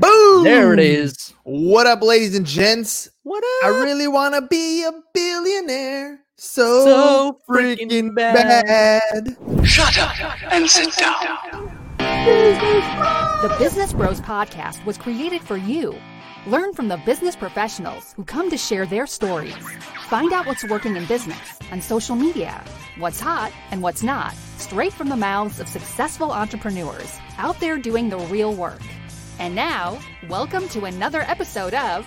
Boom! There it is. What up, ladies and gents? What up? I really want to be a billionaire. So, So freaking freaking bad. bad. Shut up and sit down. The Business Bros Podcast was created for you. Learn from the business professionals who come to share their stories. Find out what's working in business and social media, what's hot and what's not, straight from the mouths of successful entrepreneurs out there doing the real work. And now, welcome to another episode of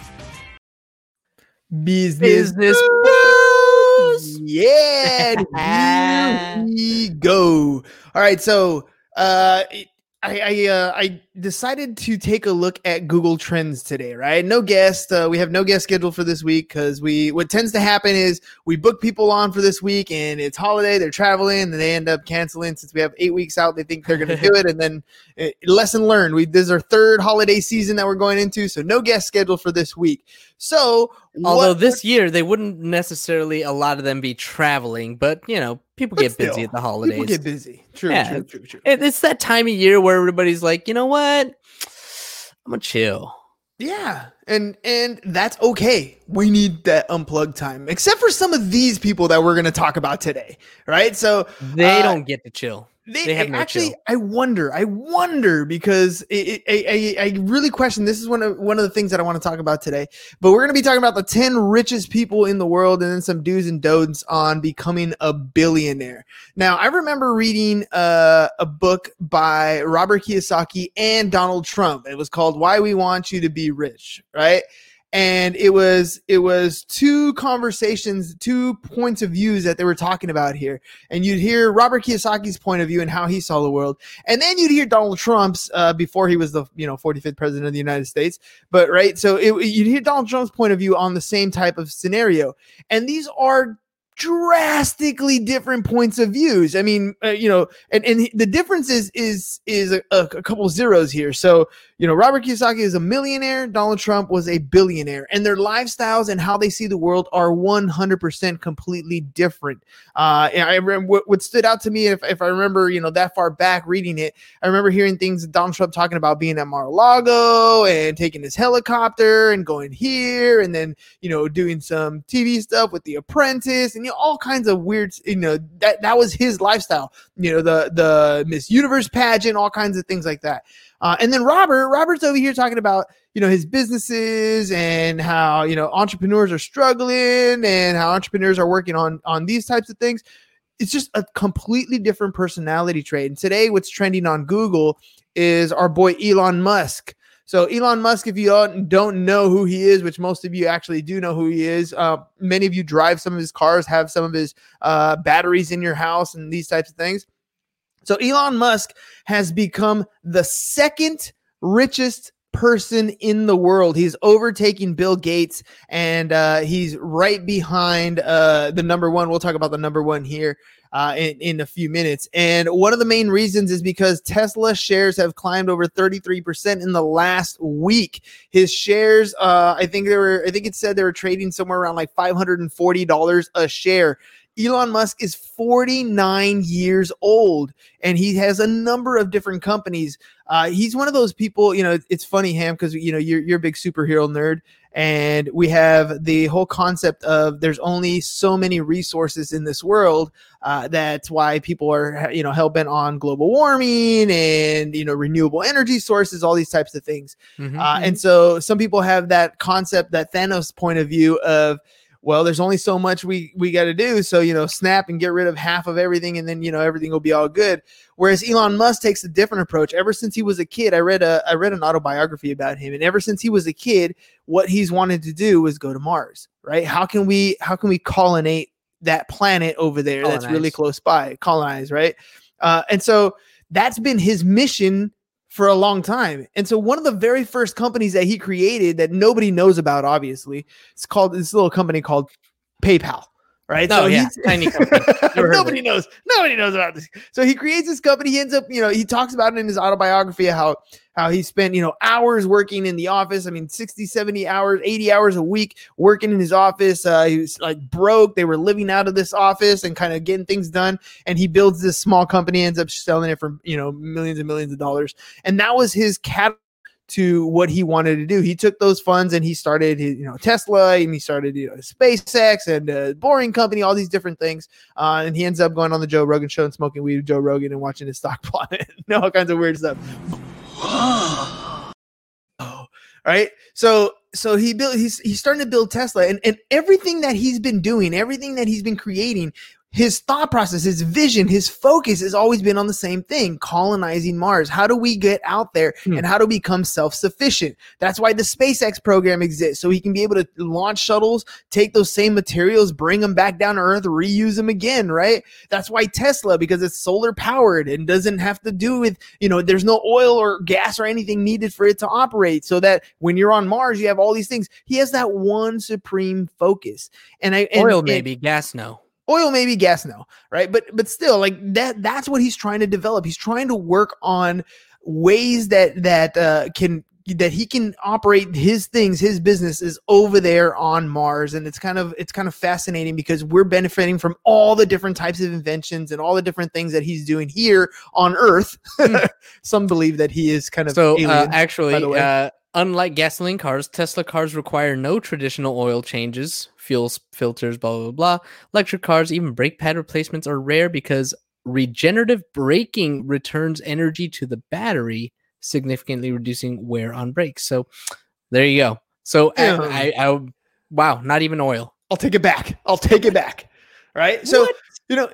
Business, Business Bros. Yeah, here we go. All right, so uh, I I, uh, I decided to take a look at Google Trends today. Right, no guest. Uh, we have no guest scheduled for this week because we what tends to happen is we book people on for this week and it's holiday. They're traveling and they end up canceling since we have eight weeks out. They think they're going to do it, and then uh, lesson learned. We this is our third holiday season that we're going into, so no guest scheduled for this week. So Although what- this year they wouldn't necessarily a lot of them be traveling, but you know, people But get busy at the holidays. People get busy. True, Yeah. true, true, true. It- it's that time of year where everybody's like, you know what? I'm gonna chill. Yeah, and and that's okay. We need that unplugged time, except for some of these people that we're going to talk about today, right? So They Uh, don't get to chill. They, They have no actually, chill. I wonder, I wonder because it, it, I, I I really question. This is one of one of the things that I want to talk about today. But we're going to be talking about the ten richest people in the world, and then some do's and don'ts on becoming a billionaire. Now, I remember reading uh, a book by Robert Kiyosaki and Donald Trump. It was called "Why We Want You to Be Rich," right? And it was it was two conversations two points of views that they were talking about here. And you'd hear robert kiyosaki's point of view and how he saw the world. And then you'd hear donald trump's uh, before he was the you know 45th president of the united states. But right so it, you'd hear donald trump's point of view on the same type of scenario. And these are drastically different points of views i mean uh, you know and, and the difference is is is a, a couple zeros here so you know, Robert Kiyosaki is a millionaire. Donald Trump was a billionaire, and their lifestyles and how they see the world are 100% completely different. Uh, and I remember what, stood out to me, if, if I remember, you know, that far back reading it, I remember hearing things Donald Trump talking about being at Mar-a-Lago and taking his helicopter and going here, and then you know doing some TV stuff with The Apprentice, and all kinds of weird, you know, that that was his lifestyle. You know, the the Miss Universe pageant, all kinds of things like that. Uh, and then Robert, Robert's over here talking about you know his businesses and how you know entrepreneurs are struggling and how entrepreneurs are working on on these types of things. It's just a completely different personality trait. And today, what's trending on Google is our boy Elon Musk. So Elon Musk, if you don't, know who he is, which most of you actually do know who he is, uh, many of you drive some of his cars, have some of his uh, batteries in your house, and these types of things. So Elon Musk has become the second richest person in the world. He's overtaking Bill Gates and uh, he's right behind uh, the number one. We'll talk about the number one here uh, in, in a few minutes. And one of the main reasons is because Tesla shares have climbed over 33% in the last week. His shares, uh, I think they were, I think it said they were trading somewhere around like $540 a share. Elon Musk is 49 years old and he has a number of different companies. Uh, he's one of those people, you know, it's, funny, Ham, because, you know, you're, you're a big superhero nerd. And we have the whole concept of there's only so many resources in this world. Uh, that's why people are, you know, hell bent on global warming and, you know, renewable energy sources, all these types of things. Mhm. Uh, and so some people have that concept, that Thanos point of view of, well, there's only so much we we got to do. So you know, snap and get rid of half of everything, and then you know everything will be all good. Whereas Elon Musk takes a different approach. Ever since he was a kid, I read a I read an autobiography about him, and ever since he was a kid, what he's wanted to do was go to Mars. Right? How can we how can we colonate that planet over there that's really close by? Colonize, right? Uh, and so that's been his mission for a long time. And so one of the very first companies that he created that nobody knows about, obviously, it's called this little company called PayPal. Right. Oh, yeah, tiny company. Never heard of nobody knows. Nobody knows about this. So he creates this company. He ends up, you know, he talks about it in his autobiography how how he spent, you know, hours working in the office. I mean, 60, 70 hours, 80 hours a week working in his office. Uh, he was like broke. They were living out of this office and kind of getting things done. And he builds this small company, ends up selling it for, you know, millions and millions of dollars. And that was his cat to what he wanted to do. He took those funds and he started, you know, Tesla and he started, you know, SpaceX and uh, Boring Company, all these different things. Uh, and he ends up going on the Joe Rogan show and smoking weed with Joe Rogan and watching his stock plummet, and all kinds of weird stuff. Oh, right. So so he built he's he's starting to build Tesla and, and everything that he's been doing, everything that he's been creating, his thought process, his vision, his focus has always been on the same thing, colonizing Mars. How do we get out there Hmm. and how to become self-sufficient? That's why the SpaceX program exists. So he can be able to launch shuttles, take those same materials, bring them back down to Earth, reuse them again, right? That's why Tesla, because it's solar powered and doesn't have to do with, you know, there's no oil or gas or anything needed for it to operate. So that when you're on Mars, you have all these things. He has that one supreme focus. And I and, Oil and- maybe, gas no. Oil maybe gas no right? But but still like that that's what he's trying to develop. He's trying to work on ways that that uh can that he can operate his things his business is over there on mars. And it's kind of it's kind of fascinating because we're benefiting from all the different types of inventions and all the different things that he's doing here on earth. Some believe that he is kind of So uh, alien. actually, the way. uh, unlike gasoline cars, Tesla cars require no traditional oil changes, fuel filters, blah blah blah. Electric cars, even brake pad replacements are rare because regenerative braking returns energy to the battery, significantly reducing wear on brakes. So there you go. So I, Yeah. I, I wow, not even oil. I'll take it back. I'll take it back. Right. So, you know,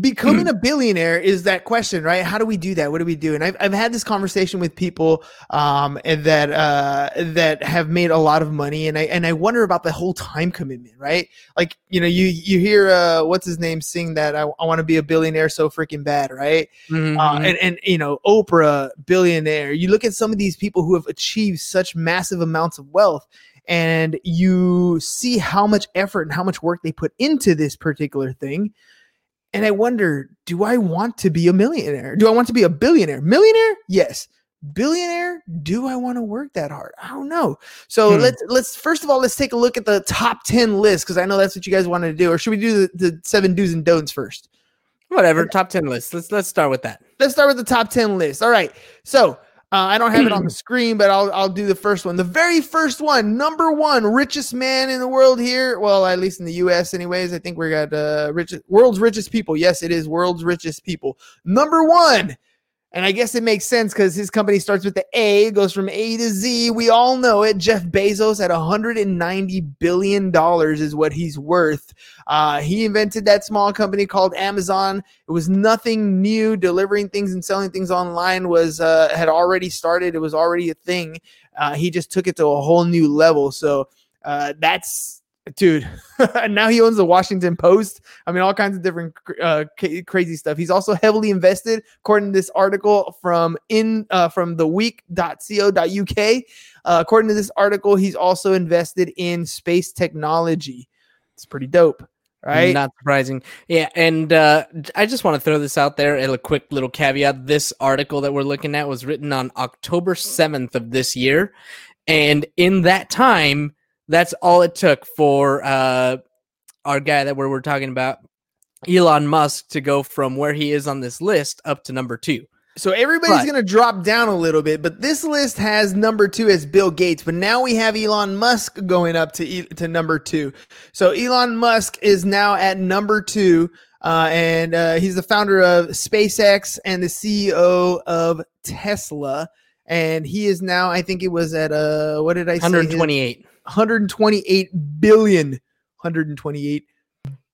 becoming a billionaire is that question, right? How do we do that? What do we do? And I've, I've had this conversation with people um, and that uh, that have made a lot of money, and I and I wonder about the whole time commitment, right? Like, you know, you you hear uh, what's his name sing that I, I want to be a billionaire so freaking bad, right? Uh, mhm. and and you know Oprah billionaire. You look at some of these people who have achieved such massive amounts of wealth, and you see how much effort and how much work they put into this particular thing. And I wonder, do I want to be a millionaire? Do I want to be a billionaire? Millionaire? Yes. Billionaire? Do I want to work that hard? I don't know. So Hmm. let's let's first of all let's take a look at the top ten list because I know that's what you guys wanted to do. Or should we do the, the seven do's and don'ts first? Whatever. Top ten list. Let's let's start with that. let's start with the top 10 list. All right. So uh, I don't have it on the screen, but I'll, I'll do the first one. The very first one, number one, richest man in the world here. Well, at least in the US, anyways. I think we got uh, richest, world's richest people. Yes, it is world's richest people. Number one. And I guess it makes sense because his company starts with the A, goes from A to Z. We all know it. Jeff Bezos at 190 billion dollars is what he's worth. Uh, he invented that small company called Amazon. It was nothing new. Delivering things and selling things online was uh, had already started. It was already a thing. Uh, he just took it to a whole new level. So uh, that's dude. and now he owns the Washington Post. I mean, all kinds of different uh, crazy stuff. He's also heavily invested, according to this article from in uh, from the week.co.uk. Uh, according to this article, he's also invested in space technology. It's pretty dope, right? Not surprising. Yeah, and uh, I just want to throw this out there. and A quick little caveat: this article that we're looking at was written on October seventh of this year, and in that time, that's all it took for uh, our guy that we're, we're talking about, Elon Musk, to go from where he is on this list up to number two. So everybody's going to drop down a little bit, but this list has number two as Bill Gates, but now we have Elon Musk going up to e- to number two. So Elon Musk is now at number two, uh, and uh, he's the founder of SpaceX and the CEO of Tesla. And he is now, I think it was at uh, what did I say? His- 128. 128 billion, 128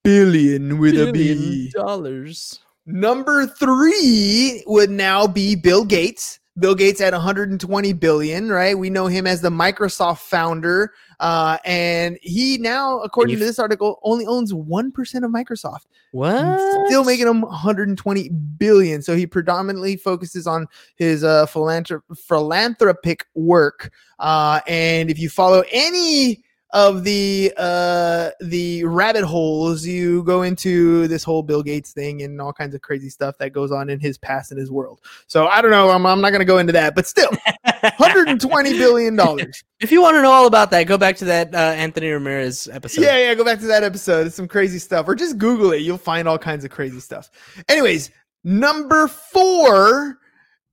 billion with a B. dollars. Number three would now be Bill Gates. Bill Gates at 120 billion, right? We know him as the Microsoft founder, uh, and he now, according to this article, only owns one percent of Microsoft. What? Still making him 120 billion. So he predominantly focuses on his uh, philanthrop- philanthropic work. Uh, and if you follow any of the uh, the rabbit holes, you go into this whole Bill Gates thing and all kinds of crazy stuff that goes on in his past and his world. So I don't know. I'm, I'm not going to go into that, but still, 120 billion dollars. If you want to know all about that, go back to that uh, Anthony Ramirez episode. Yeah, yeah, go back to that episode. It's some crazy stuff. Or just Google it. You'll find all kinds of crazy stuff. Anyways, number four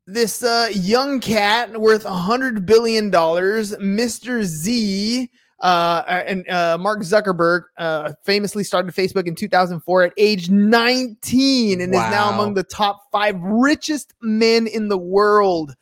this uh, young cat worth a hundred billion dollars, Mr. Z, uh, and uh, Mark Zuckerberg uh, famously started Facebook in 2004 at age 19 and is now among the top five richest men in the world.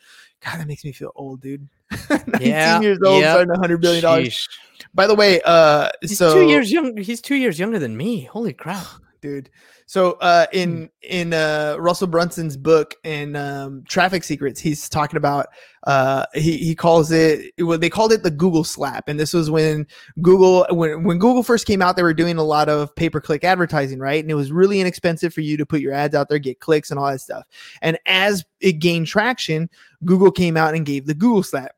God, that makes me feel old, dude. 19 Yeah, years old, yep. starting hundred billion dollars. By the way, uh, He's so two years young. He's two years younger than me. Holy crap! Dude. So uh Hmm. in in uh Russell Brunson's book in um Traffic Secrets, he's talking about uh he he calls it well they called it the Google slap. And this was when Google when when Google first came out, they were doing a lot of pay-per-click advertising, right? And it was really inexpensive for you to put your ads out there, get clicks and all that stuff. And as it gained traction, Google came out and gave the Google slap.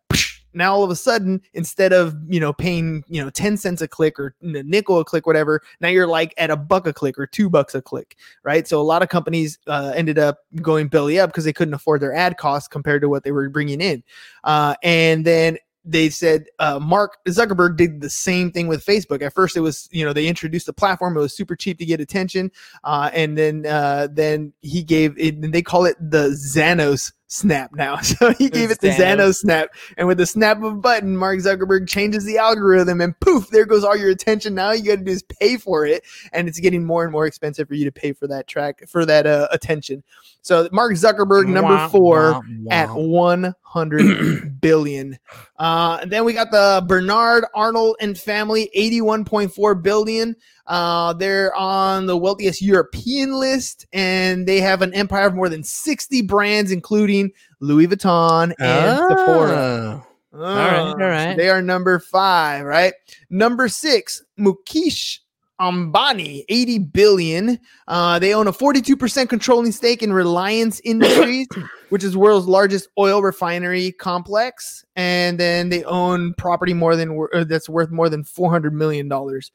Now all of a sudden, instead of you know paying you know ten cents a click or a nickel a click, whatever, now you're like at a buck a click or two bucks a click, right? So a lot of companies uh, ended up going belly up because they couldn't afford their ad costs compared to what they were bringing in, uh, and then they said uh, Mark Zuckerberg did the same thing with Facebook. At first, it was you know they introduced the platform; it was super cheap to get attention, uh, and then uh, then he gave it. They call it the Thanos snap now. So he gave it the. Thanos snap, and with the snap of a button, Mark Zuckerberg changes the algorithm, and poof, there goes all your attention. Now you got to do is pay for it, and it's getting more and more expensive for you to pay for that track for that uh, attention. So Mark Zuckerberg, number Wah, four wah, at wah. 100 billion. Uh, and then we got the Bernard Arnold and family, 81.4 billion. Uh, they're on the wealthiest European list, and they have an empire of more than 60 brands, including Louis Vuitton and Sephora. Oh. right, all right. They are number five, right? Number six, Mukesh Ambani, 80 billion. Uh, they own a 42% controlling stake in Reliance Industries, which is world's largest oil refinery complex. And then they own property more than uh, that's worth more than 400 million dollars.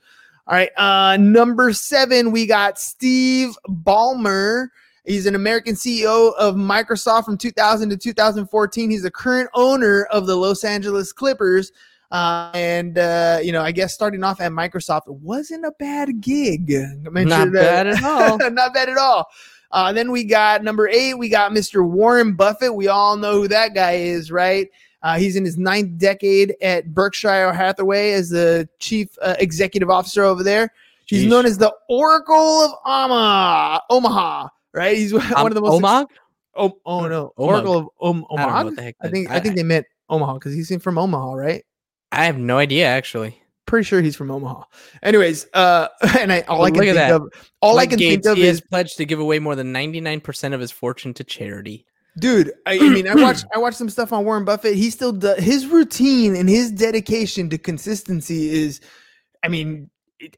All right. Uh, number seven, we got Steve Ballmer. He's an American CEO of Microsoft from 2000 to 2014. He's the current owner of the Los Angeles Clippers. Uh, and, uh, you know, I guess starting off at Microsoft wasn't a bad gig. I Not bad at all. Not bad at all. Uh, then we got number eight, we got Mr. Warren Buffett. We all know who that guy is, right? Uh, he's in his ninth decade at Berkshire Hathaway as the chief uh, executive officer over there. He's known as the Oracle of Omaha, Omaha, right? He's one Um, of the most. Omag? oh, oh no, Omag. Oracle of I don't Omaha. what the heck I think I think they meant Omaha because he's from Omaha, right? I have no idea actually. Pretty sure he's from Omaha. Anyways, uh, and I all I can look at think that. of, all I can Gates, think of he is pledged to give away more than 99% of his fortune to charity. dude I, I mean i watched i watched some stuff on warren buffett he still does his routine and his dedication to consistency is i mean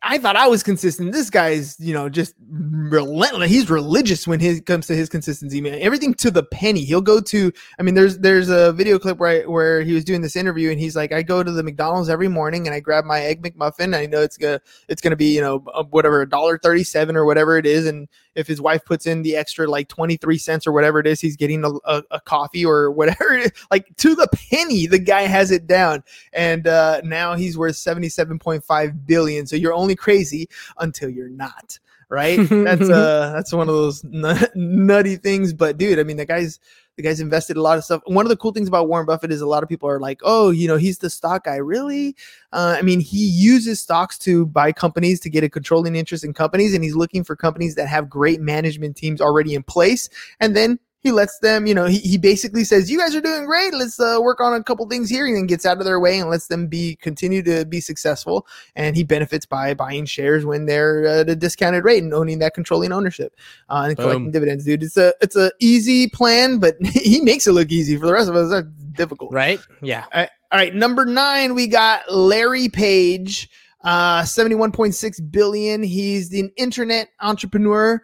I thought I was consistent. This guy's, you know, just relentless. He's religious when it comes to his consistency, man. Everything to the penny. He'll go to. I mean, there's there's a video clip where where he was doing this interview, and he's like, I go to the McDonald's every morning, and I grab my egg McMuffin. I know it's gonna it's gonna be you know uh, whatever a dollar thirty seven or whatever it is, and if his wife puts in the extra like 23 cents or whatever it is, he's getting a, a, a coffee or whatever. Like to the penny, the guy has it down. And uh, now he's worth 77.5 billion. So you're only crazy until you're not. Right. That's uh that's one of those nut- nutty things. But dude, I mean the guy's the guy's invested a lot of stuff. One of the cool things about Warren Buffett is a lot of people are like, oh, you know, he's the stock guy. Really? Uh, I mean, he uses stocks to buy companies to get a controlling interest in companies, and he's looking for companies that have great management teams already in place. And then he lets them, you know, he, he basically says, You guys are doing great. Let's uh, work on a couple things here, and then gets out of their way and lets them be continue to be successful. And he benefits by buying shares when they're at a discounted rate and owning that controlling ownership uh, and collecting dividends, dude. It's a it's a easy plan, but he makes it look easy. For the rest of us, that's difficult. Right? Yeah. All right, number nine, we got Larry Page, uh, 71.6 billion. He's the internet entrepreneur,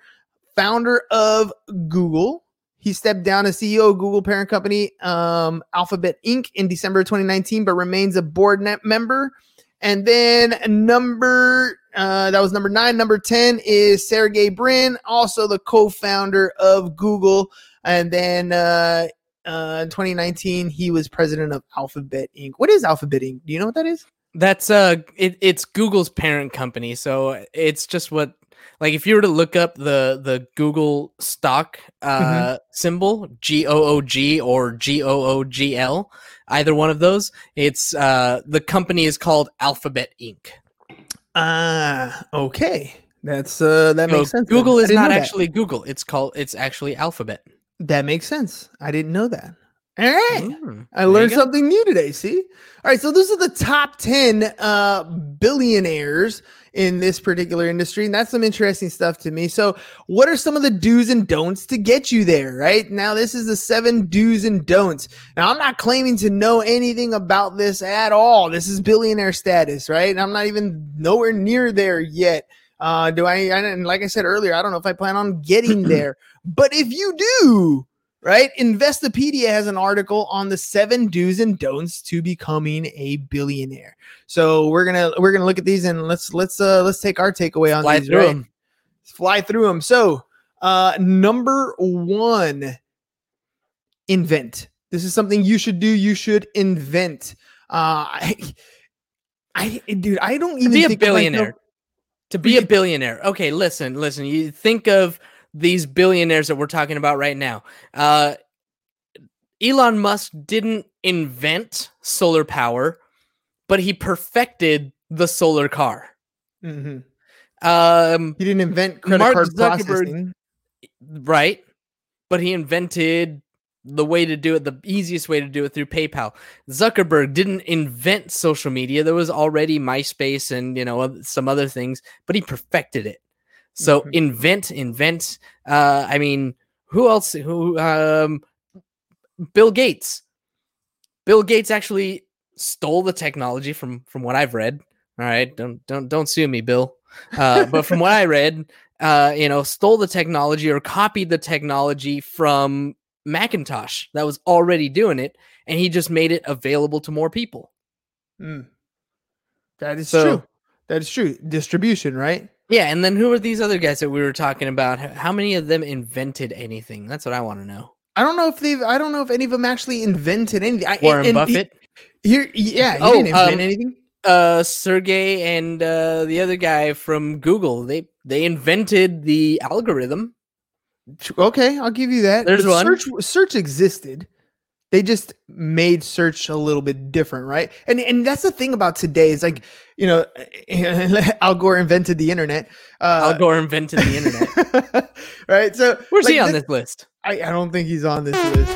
founder of Google. He stepped down as CEO of Google parent company, um, Alphabet Inc. in December 2019, but remains a board member. And then number uh, that was number nine. Number 10 is Sergey Brin, also the co-founder of Google. And then uh, uh, in 2019, he was president of Alphabet Inc. What is Alphabet Inc? Do you know what that is? That's uh it, it's Google's parent company, so it's just what Like if you were to look up the the Google stock uh, Mhm. symbol G O O G or G O O G L, either one of those, it's uh, the company is called Alphabet Inc. Ah, okay. That's uh that So makes sense. Google I is not actually Google. It's called it's actually Alphabet. That makes sense. I didn't know that. All right. Mm, I learned something new today. See? All right. So those are the top 10 uh, billionaires in this particular industry. And that's some interesting stuff to me. So, what are some of the do's and don'ts to get you there? Right now, this is the seven do's and don'ts. Now, I'm not claiming to know anything about this at all. This is billionaire status, right? And I'm not even nowhere near there yet. Uh, do I, I? And like I said earlier, I don't know if I plan on getting there. But if you do, right? Investopedia has an article on the seven do's and don'ts to becoming a billionaire. So we're gonna we're gonna look at these and let's let's uh let's take our takeaway on Fly these. through Right? 'em. Fly through them. So uh number one, invent. This is something you should do. You should invent. Uh I, I dude, I don't even To be a billionaire. To be a billionaire. Okay, listen, listen. You think of these billionaires that we're talking about right now. Uh, Elon Musk didn't invent solar power, but he perfected the solar car. Mhm. Um, He didn't invent credit Mark card Zuckerberg- processing. right? But he invented the way to do it, the easiest way to do it through PayPal. Zuckerberg didn't invent social media. There was already MySpace and you know some other things, but he perfected it. So Mhm. invent, invent. Uh, I mean, who else? Who? Um, Bill Gates. Bill Gates actually stole the technology from from what I've read. All right, don't don't don't sue me, Bill. Uh, but from what I read, uh, you know, stole the technology or copied the technology from Macintosh that was already doing it, and he just made it available to more people. Mm. That is So- true. That is true. Distribution, right? Yeah, and then who are these other guys that we were talking about? How many of them invented anything? That's what I want to know. I don't know if they've. I don't know if any of them actually invented anything. I, Warren and- and he- Buffett, here, yeah, he Oh, didn't invent um, anything. uh, Sergey, and uh, the other guy from Google. They they invented the algorithm. Okay, I'll give you that. there's But one. Search, search existed. They just made search a little bit different, right? And and that's the thing about today. Is like you know, Al Gore invented the internet. Uh, Al Gore invented the internet. right? So Where's he on thi- this list? I, I don't think he's on this list.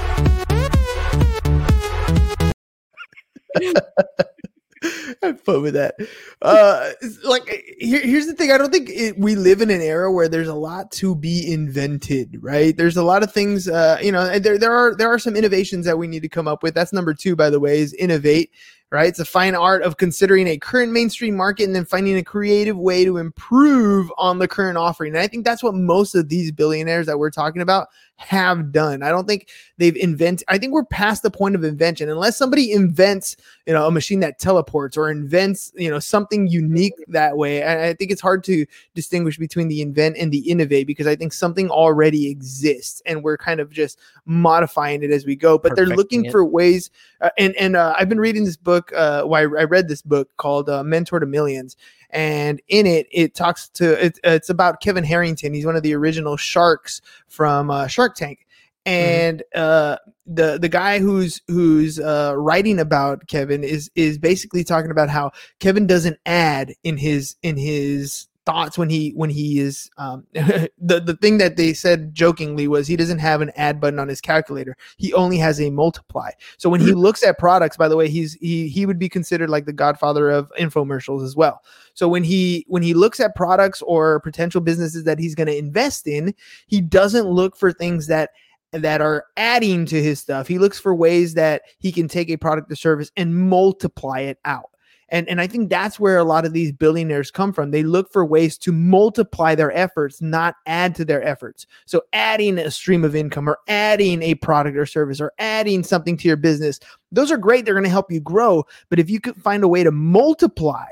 Have fun with that. Uh, like here, here's the thing. I don't think it, we live in an era where there's a lot to be invented, right? There's a lot of things. Uh, you know, there there are there are some innovations that we need to come up with. That's number two, by the way, is innovate. Right? It's a fine art of considering a current mainstream market and then finding a creative way to improve on the current offering. And I think that's what most of these billionaires that we're talking about have done. I don't think they've invented. I think we're past the point of invention. Unless somebody invents, you know, a machine that teleports or invents, you know, something unique that way. I, I think it's hard to distinguish between the invent and the innovate because I think something already exists and we're kind of just modifying it as we go. But they're looking it. for ways. Uh, and and uh, I've been reading this book. Uh, well, I, I read this book called uh, Mentor to Millions and in it it talks to it, it's about kevin harrington. He's one of the original sharks from uh, shark tank. And uh the the guy who's who's uh writing about kevin is is basically talking about how kevin doesn't add in his in his thoughts when he when he is um the the thing that they said jokingly was he doesn't have an add button on his calculator he only has a multiply so when he looks at products by the way he's he he would be considered like the godfather of infomercials as well so when he when he looks at products or potential businesses that he's going to invest in, he doesn't look for things that that are adding to his stuff. He looks for ways that he can take a product or service and multiply it out. And and I think that's where a lot of these billionaires come from. They look for ways to multiply their efforts, not add to their efforts. So adding a stream of income or adding a product or service or adding something to your business, those are great. They're going to help you grow, but if you could find a way to multiply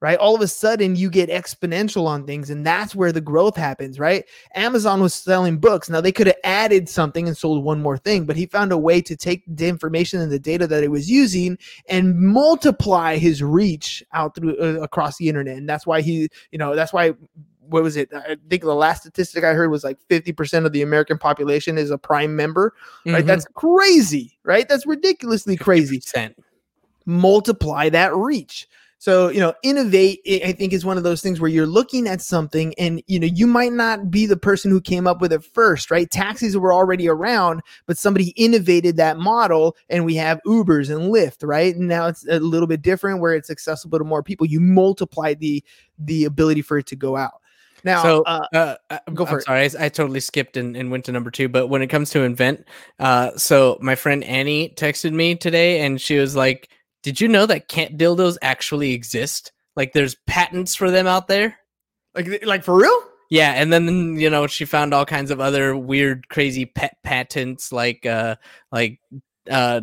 right? All of a sudden you get exponential on things, and that's where the growth happens, right? Amazon was selling books. Now they could have added something and sold one more thing, but he found a way to take the information and the data that he was using and multiply his reach out through uh, across the internet. And that's why he, you know, that's why what was it? I think the last statistic I heard was like 50% of the American population is a Prime member, right? Mhm. That's crazy, right? That's ridiculously crazy. 50%. Multiply that reach. So, you know, innovate, I think, is one of those things where you're looking at something and, you know, you might not be the person who came up with it first, right? Taxis were already around, but somebody innovated that model and we have Ubers and Lyft, right? And now it's a little bit different where it's accessible to more people. You multiply the the ability for it to go out. Now, So, uh, Uh, uh, Go I'm it. sorry, I, I totally skipped and, and went to number two. But when it comes to invent, uh, so my friend Annie texted me today, and she was like, "Did you know that cat dildos actually exist? Like, there's patents for them out there." like, like for real? Yeah, and then you know she found all kinds of other weird, crazy pet patents, like uh, like uh,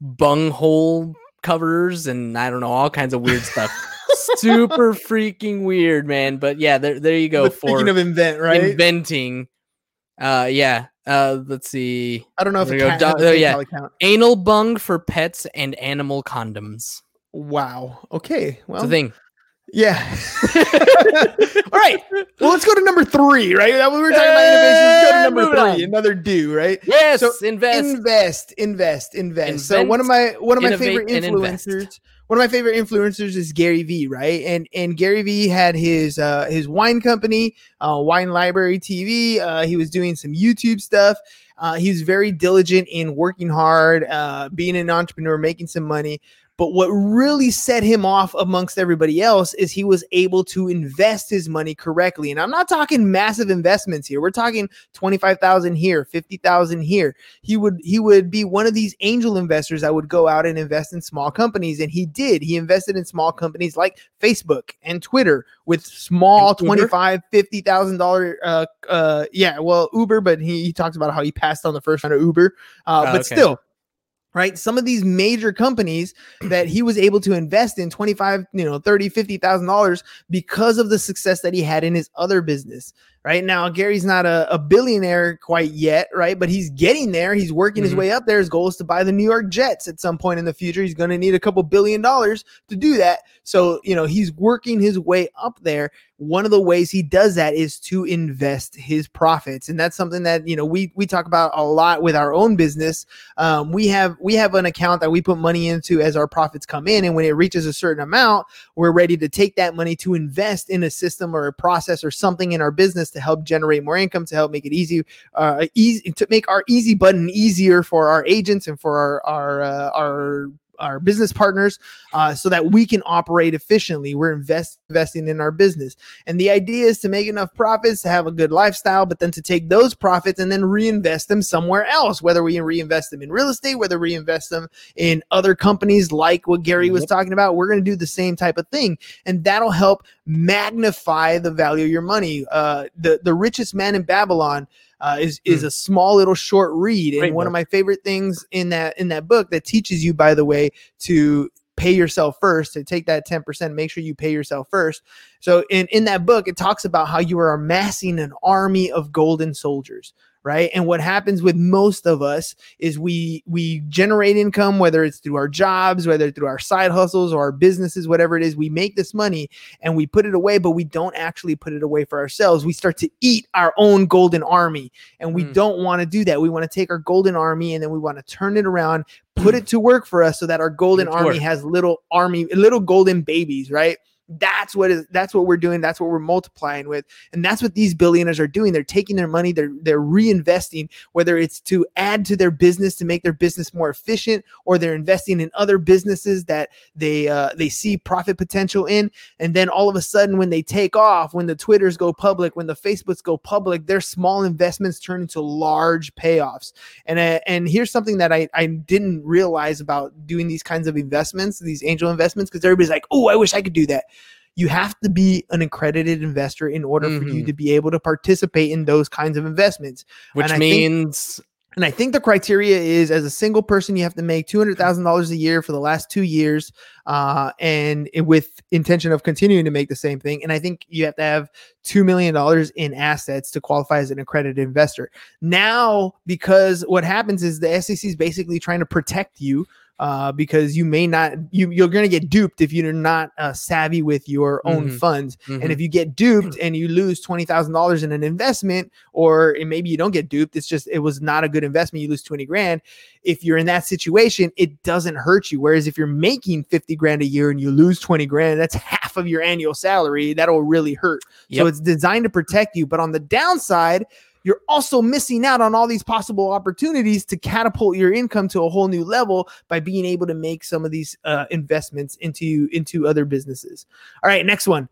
bung hole covers, and I don't know, all kinds of weird stuff. Super freaking weird, man. But yeah, there there you go But for speaking of invent, right? inventing. Uh, yeah. Uh, let's see. I don't know if you go. Do- oh, yeah. Account. Anal bung for pets and animal condoms. Wow. Okay. Well, It's a thing. Yeah. All right. Well, let's go to number three, right? That we were talking about innovation. Let's go to number three. on. Another do, right? Yes, So, invest. Invest, invest, invest. So one of my one of my favorite influencers, one of my favorite influencers is Gary Vee, right? And and Gary Vee had his uh his wine company, uh Wine Library TV. Uh he was doing some YouTube stuff. Uh he was very diligent in working hard, uh being an entrepreneur, making some money. But what really set him off amongst everybody else is he was able to invest his money correctly. And I'm not talking massive investments here. We're talking 25,000 here, 50,000 here. He would he would be one of these angel investors that would go out and invest in small companies and he did. He invested in small companies like Facebook and Twitter with small And Uber? 25 50,000 dollar uh uh yeah, well Uber but he, he talks about how he passed on the first round of Uber. Uh Oh, but okay. still right? Some of these major companies that he was able to invest in 25 you know 30 50 thousand dollars because of the success that he had in his other business right? Now gary's not a, a billionaire quite yet right? But he's getting there. He's working his Mhm. way up there. His goal is to buy the new york jets at some point in the future. He's going to need a couple billion dollars to do that. So you know he's working his way up there. One of the ways he does that is to invest his profits. And that's something that you know we we talk about a lot with our own business. Um, we have we have an account that we put money into as our profits come in. And when it reaches a certain amount we're ready to take that money to invest in a system or a process or something in our business to help generate more income to help make it easy uh, easy to make our easy button easier for our agents and for our our uh, our our business partners uh, so that we can operate efficiently we're invest, investing in our business and the idea is to make enough profits to have a good lifestyle, but then to take those profits and then reinvest them somewhere else, whether we reinvest them in real estate, whether we invest them in other companies like what Gary was talking about. We're going to do the same type of thing. And that'll help magnify the value of your money. Uh, the, the richest man in Babylon. Uh, is is Hmm. a small little short read, and Great one of my favorite things in that in that book that teaches you, by the way, to pay yourself first to take that 10% make sure you pay yourself first. So in in that book it talks about how you are amassing an army of golden soldiers right? And what happens with most of us is we we generate income whether it's through our jobs whether through our side hustles or our businesses whatever it is we make this money and we put it away but we don't actually put it away for ourselves. We start to eat our own golden army and we Mm. don't want to do that. We want to take our golden army and then we want to turn it around put it to work for us so that our golden Put it to army work. has little army little golden babies right that's what is that's what we're doing that's what we're multiplying with and that's what these billionaires are doing. They're taking their money they're they're reinvesting whether it's to add to their business to make their business more efficient or they're investing in other businesses that they uh, they see profit potential in and then all of a sudden when they take off when the twitters go public when the facebooks go public their small investments turn into large payoffs. And uh, and here's something that I, I didn't realize about doing these kinds of investments these angel investments because everybody's like oh i wish i could do that you have to be an accredited investor in order for you Mhm. to be able to participate in those kinds of investments which I think- means and I think the criteria is as a single person, you have to make two hundred thousand dollars a year for the last two years, uh, and it- with intention of continuing to make the same thing. And I think you have to have two million dollars in assets to qualify as an accredited investor. Now, because what happens is the SEC is basically trying to protect you. Uh, because you may not you you're going to get duped if you're not uh, savvy with your own Mhm. funds. Mhm. And if you get duped and you lose twenty thousand dollars in an investment, or maybe you don't get duped, it's just it was not a good investment. You lose twenty grand. If you're in that situation, it doesn't hurt you. Whereas if you're making fifty grand a year and you lose twenty grand, that's half of your annual salary. That'll really hurt. So it's designed to protect you. But on the downside, you're also missing out on all these possible opportunities to catapult your income to a whole new level by being able to make some of these uh, investments into into other businesses. All right, next one.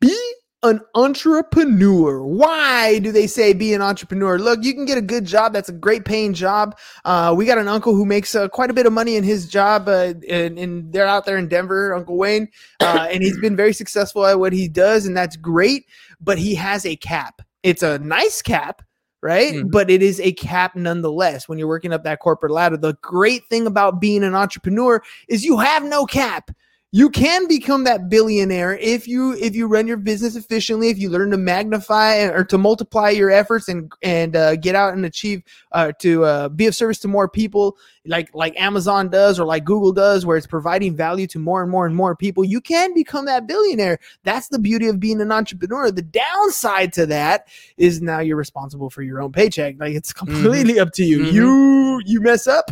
Be an entrepreneur. Why do they say be an entrepreneur? Look, you can get a good job. That's a great paying job. Uh, we got an uncle who makes uh, quite a bit of money in his job, uh, and, and they're out there in Denver, Uncle Wayne, uh, and he's been very successful at what he does, and that's great. But he has a cap. It's a nice cap, right? Mhm. But it is a cap nonetheless when you're working up that corporate ladder. The great thing about being an entrepreneur is you have no cap. You can become that billionaire if you if you run your business efficiently, if you learn to magnify or to multiply your efforts and and uh, get out and achieve uh, to uh, be of service to more people, like like Amazon does or like Google does, where it's providing value to more and more and more people. You can become that billionaire. That's the beauty of being an entrepreneur. The downside to that is now you're responsible for your own paycheck. Like it's completely up to you. Mhm. You you mess up,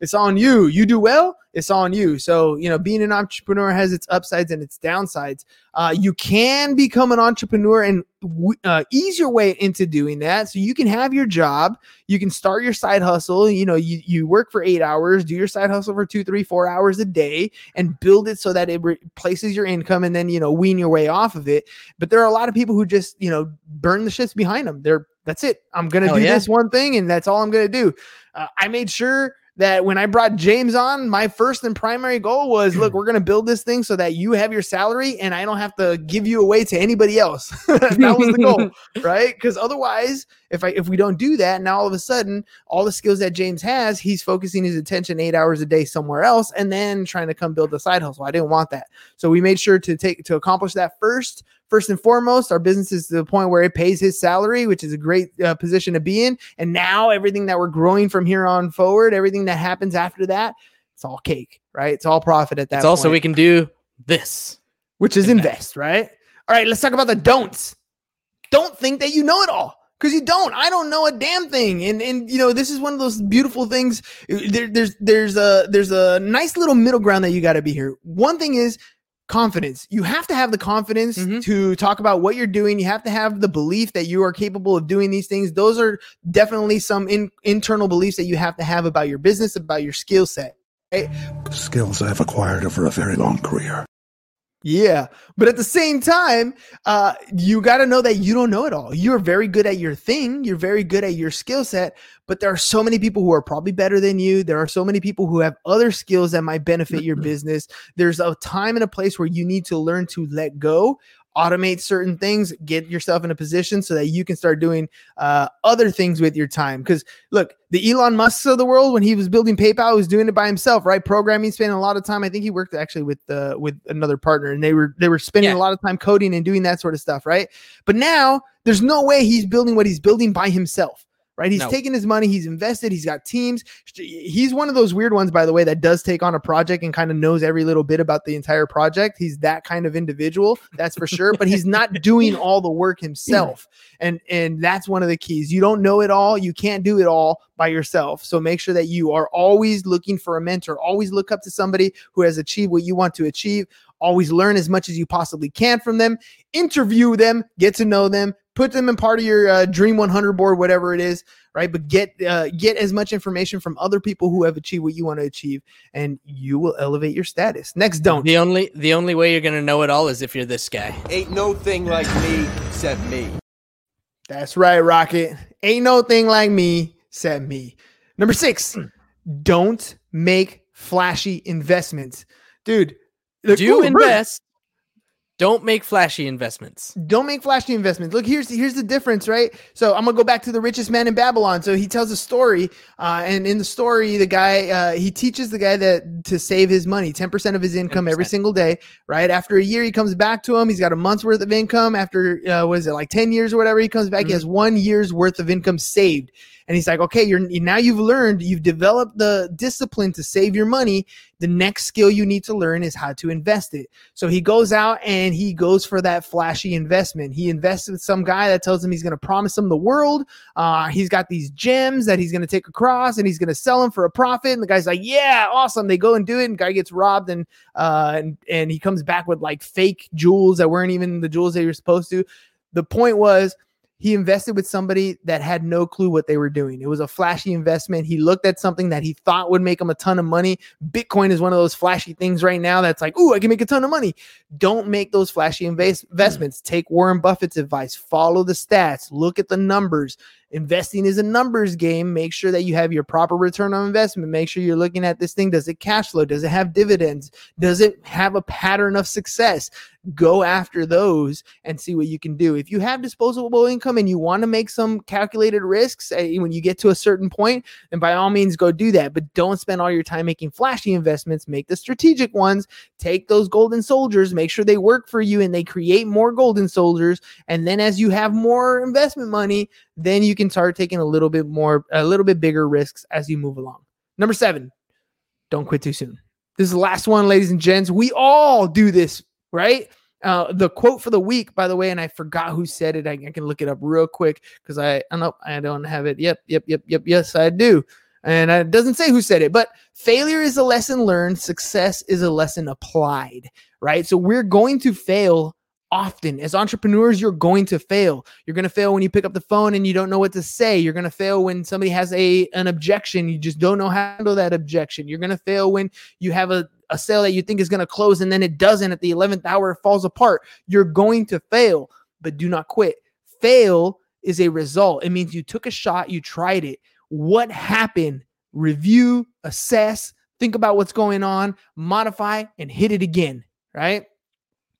it's on you. You do well, it's on you. So you know, being an entrepreneur has its upsides and its downsides. Uh, you can become an entrepreneur and w- uh, ease your way into doing that. So you can have your job, you can start your side hustle. You know, you you work for eight hours, do your side hustle for two, three, four hours a day, and build it so that it replaces your income, and then you know wean your way off of it. But there are a lot of people who just you know burn the ships behind them. They're that's it. I'm gonna Hell do yeah. this one thing, and that's all I'm gonna do. Uh, I made sure that when I brought James on, my first and primary goal was look, we're going to build this thing so that you have your salary and I don't have to give you away to anybody else. that was the goal, right? Because otherwise, if I if we don't do that, now all of a sudden, all the skills that James has, he's focusing his attention eight hours a day somewhere else and then trying to come build a side hustle. I didn't want that. So we made sure to take to accomplish that first. First and foremost, our business is to the point where it pays his salary, which is a great uh, position to be in. And now everything that we're growing from here on forward, everything that happens after that, it's all cake, right? It's all profit at that It's also point, we can do this. which is invest. invest, right? All right, let's talk about the don'ts. Don't think that you know it all. Because you don't, I don't know a damn thing, and and you know this is one of those beautiful things. There, there's there's a there's a nice little middle ground that you got to be here. One thing is confidence. You have to have the confidence Mhm. to talk about what you're doing. You have to have the belief that you are capable of doing these things. Those are definitely some in, internal beliefs that you have to have about your business, about your skill set. Skills I've acquired over a very long career. Yeah, but at the same time, uh, you got to know that you don't know it all. You're very good at your thing. You're very good at your skill set, but there are so many people who are probably better than you. There are so many people who have other skills that might benefit your business. There's a time and a place where you need to learn to let go, automate certain things, get yourself in a position so that you can start doing uh, other things with your time. Because look, the Elon Musk of the world, when he was building PayPal, he was doing it by himself, right? Programming, spending a lot of time. I think he worked actually with uh, with another partner, and they were they were spending Yeah. a lot of time coding and doing that sort of stuff, right? But now there's no way he's building what he's building by himself. Right, he's No. taking his money, he's invested, he's got teams. He's one of those weird ones, by the way, that does take on a project and kind of knows every little bit about the entire project. He's that kind of individual, that's for sure. But he's not doing all the work himself and and that's one of the keys you don't know it all you can't do it all by yourself so make sure that you are always looking for a mentor always look up to somebody who has achieved what you want to achieve always learn as much as you possibly can from them interview them get to know them put them in part of your uh, dream 100 board whatever it is right but get uh, get as much information from other people who have achieved what you want to achieve and you will elevate your status next don't The only the only way you're gonna know it all is if you're this guy. Ain't no thing like me except me. That's right, Rocket. Ain't no thing like me, except me. Number six, don't make flashy investments. Dude, the- Do ooh, invest. Don't make flashy investments. Don't make flashy investments. Look, here's here's the difference, right? So I'm gonna go back to the richest man in Babylon. So he tells a story, uh, and in the story, the guy uh, he teaches the guy that to save his money, 10% of his income every 10%. single day. Right after a year, he comes back to him. He's got a month's worth of income. After uh, what is it like 10 years or whatever? He comes back. He has one year's worth of income saved, and he's like, okay, you're now you've learned, you've developed the discipline to save your money. The next skill you need to learn is how to invest it. So he goes out and he goes for that flashy investment. He invests with some guy that tells him he's going to promise him the world. Uh, he's got these gems that he's going to take across and he's going to sell them for a profit. And the guy's like, "Yeah, awesome." They go and do it, and guy gets robbed, and uh, and and he comes back with like fake jewels that weren't even the jewels they were supposed to. The point was he invested with somebody that had no clue what they were doing. It was a flashy investment. He looked at something that he thought would make him a ton of money. Bitcoin is one of those flashy things right now that's like, ooh, I can make a ton of money. Don't make those flashy invest- investments. Take Warren Buffett's advice. Follow the stats. Look at the numbers. Investing is a numbers game. Make sure that you have your proper return on investment. Make sure you're looking at this thing. Does it cash flow? Does it have dividends? Does it have a pattern of success? Go after those and see what you can do. If you have disposable income and you want to make some calculated risks uh, when you get to a certain point, then by all means go do that. But don't spend all your time making flashy investments. Make the strategic ones. Take those golden soldiers, make sure they work for you and they create more golden soldiers. And then as you have more investment money, then you can start taking a little bit more, a little bit bigger risks as you move along. Number seven, don't quit too soon. This is the last one, ladies and gents. We all do this, right? Uh, the quote for the week, by the way, and I forgot who said it. I, I can look it up real quick because I, I know I don't have it. Yep, yep, yep, yep. Yes, I do. And it doesn't say who said it, but failure is a lesson learned. Success is a lesson applied, right? So we're going to fail often. As entrepreneurs, you're going to fail. You're going to fail when you pick up the phone and you don't know what to say. You're going to fail when somebody has a an objection, you just don't know how to handle that objection. You're going to fail when you have a a sale that you think is going to close and then it doesn't at the 11th hour it falls apart. You're going to fail, but do not quit. Fail is a result. It means you took a shot, you tried it. What happened? Review, assess, think about what's going on, modify, and hit it again, right?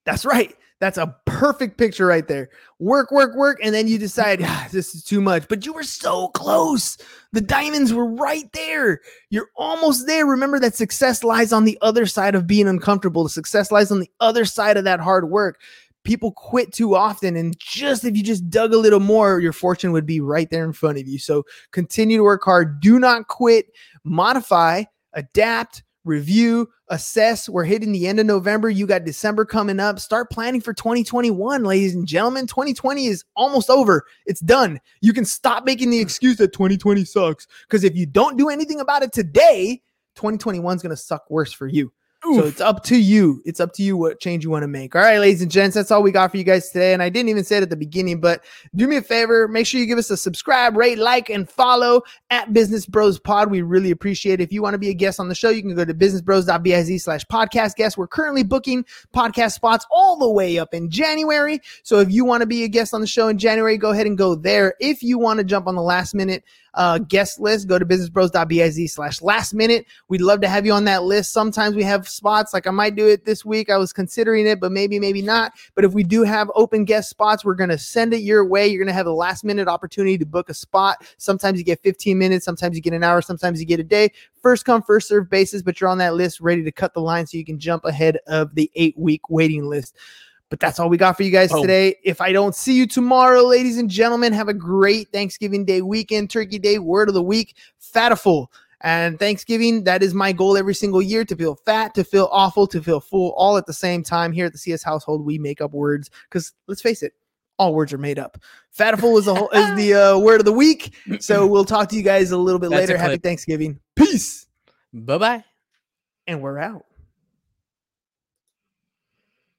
That's right. That's a perfect picture right there. Work, work, work, and then you decide ah, this is too much. But you were so close. The diamonds were right there. You're almost there. Remember that success lies on the other side of being uncomfortable. The success lies on the other side of that hard work. People quit too often, and just if you just dug a little more, your fortune would be right there in front of you. So continue to work hard. Do not quit. Modify, adapt, review, assess. We're hitting the end of November. You got December coming up. Start planning for 2021, ladies and gentlemen. 2020 is almost over. It's done. You can stop making the excuse that 2020 sucks because if you don't do anything about it today, 2021 is going to suck worse for you. So it's up to you. It's up to you what change you want to make. All right, ladies and gents, that's all we got for you guys today. And I didn't even say it at the beginning, but do me a favor, make sure you give us a subscribe, rate, like, and follow at Business Bros Pod. We really appreciate it. If you want to be a guest on the show, you can go to businessbros.biz slash podcast guest. We're currently booking podcast spots all the way up in January. So if you want to be a guest on the show in January, go ahead and go there. If you want to jump on the last minute uh, guest list, go to businessbros.biz slash last minute. We'd love to have you on that list. Sometimes we have spots, like I might do it this week. I was considering it, but maybe, maybe not. But if we do have open guest spots, we're going to send it your way. You're going to have a last minute opportunity to book a spot. Sometimes you get 15 minutes, sometimes you get an hour, sometimes you get a day. First come, first serve basis, but you're on that list ready to cut the line so you can jump ahead of the eight week waiting list. But that's all we got for you guys Boom. today. If I don't see you tomorrow, ladies and gentlemen, have a great Thanksgiving Day weekend, Turkey Day, word of the week, fatiful. And Thanksgiving, that is my goal every single year to feel fat, to feel awful, to feel full, all at the same time. Here at the CS household, we make up words because let's face it, all words are made up. Fatiful is the whole is the uh, word of the week. So we'll talk to you guys a little bit That's later. Happy. Thanksgiving. Peace. Bye bye. And we're out.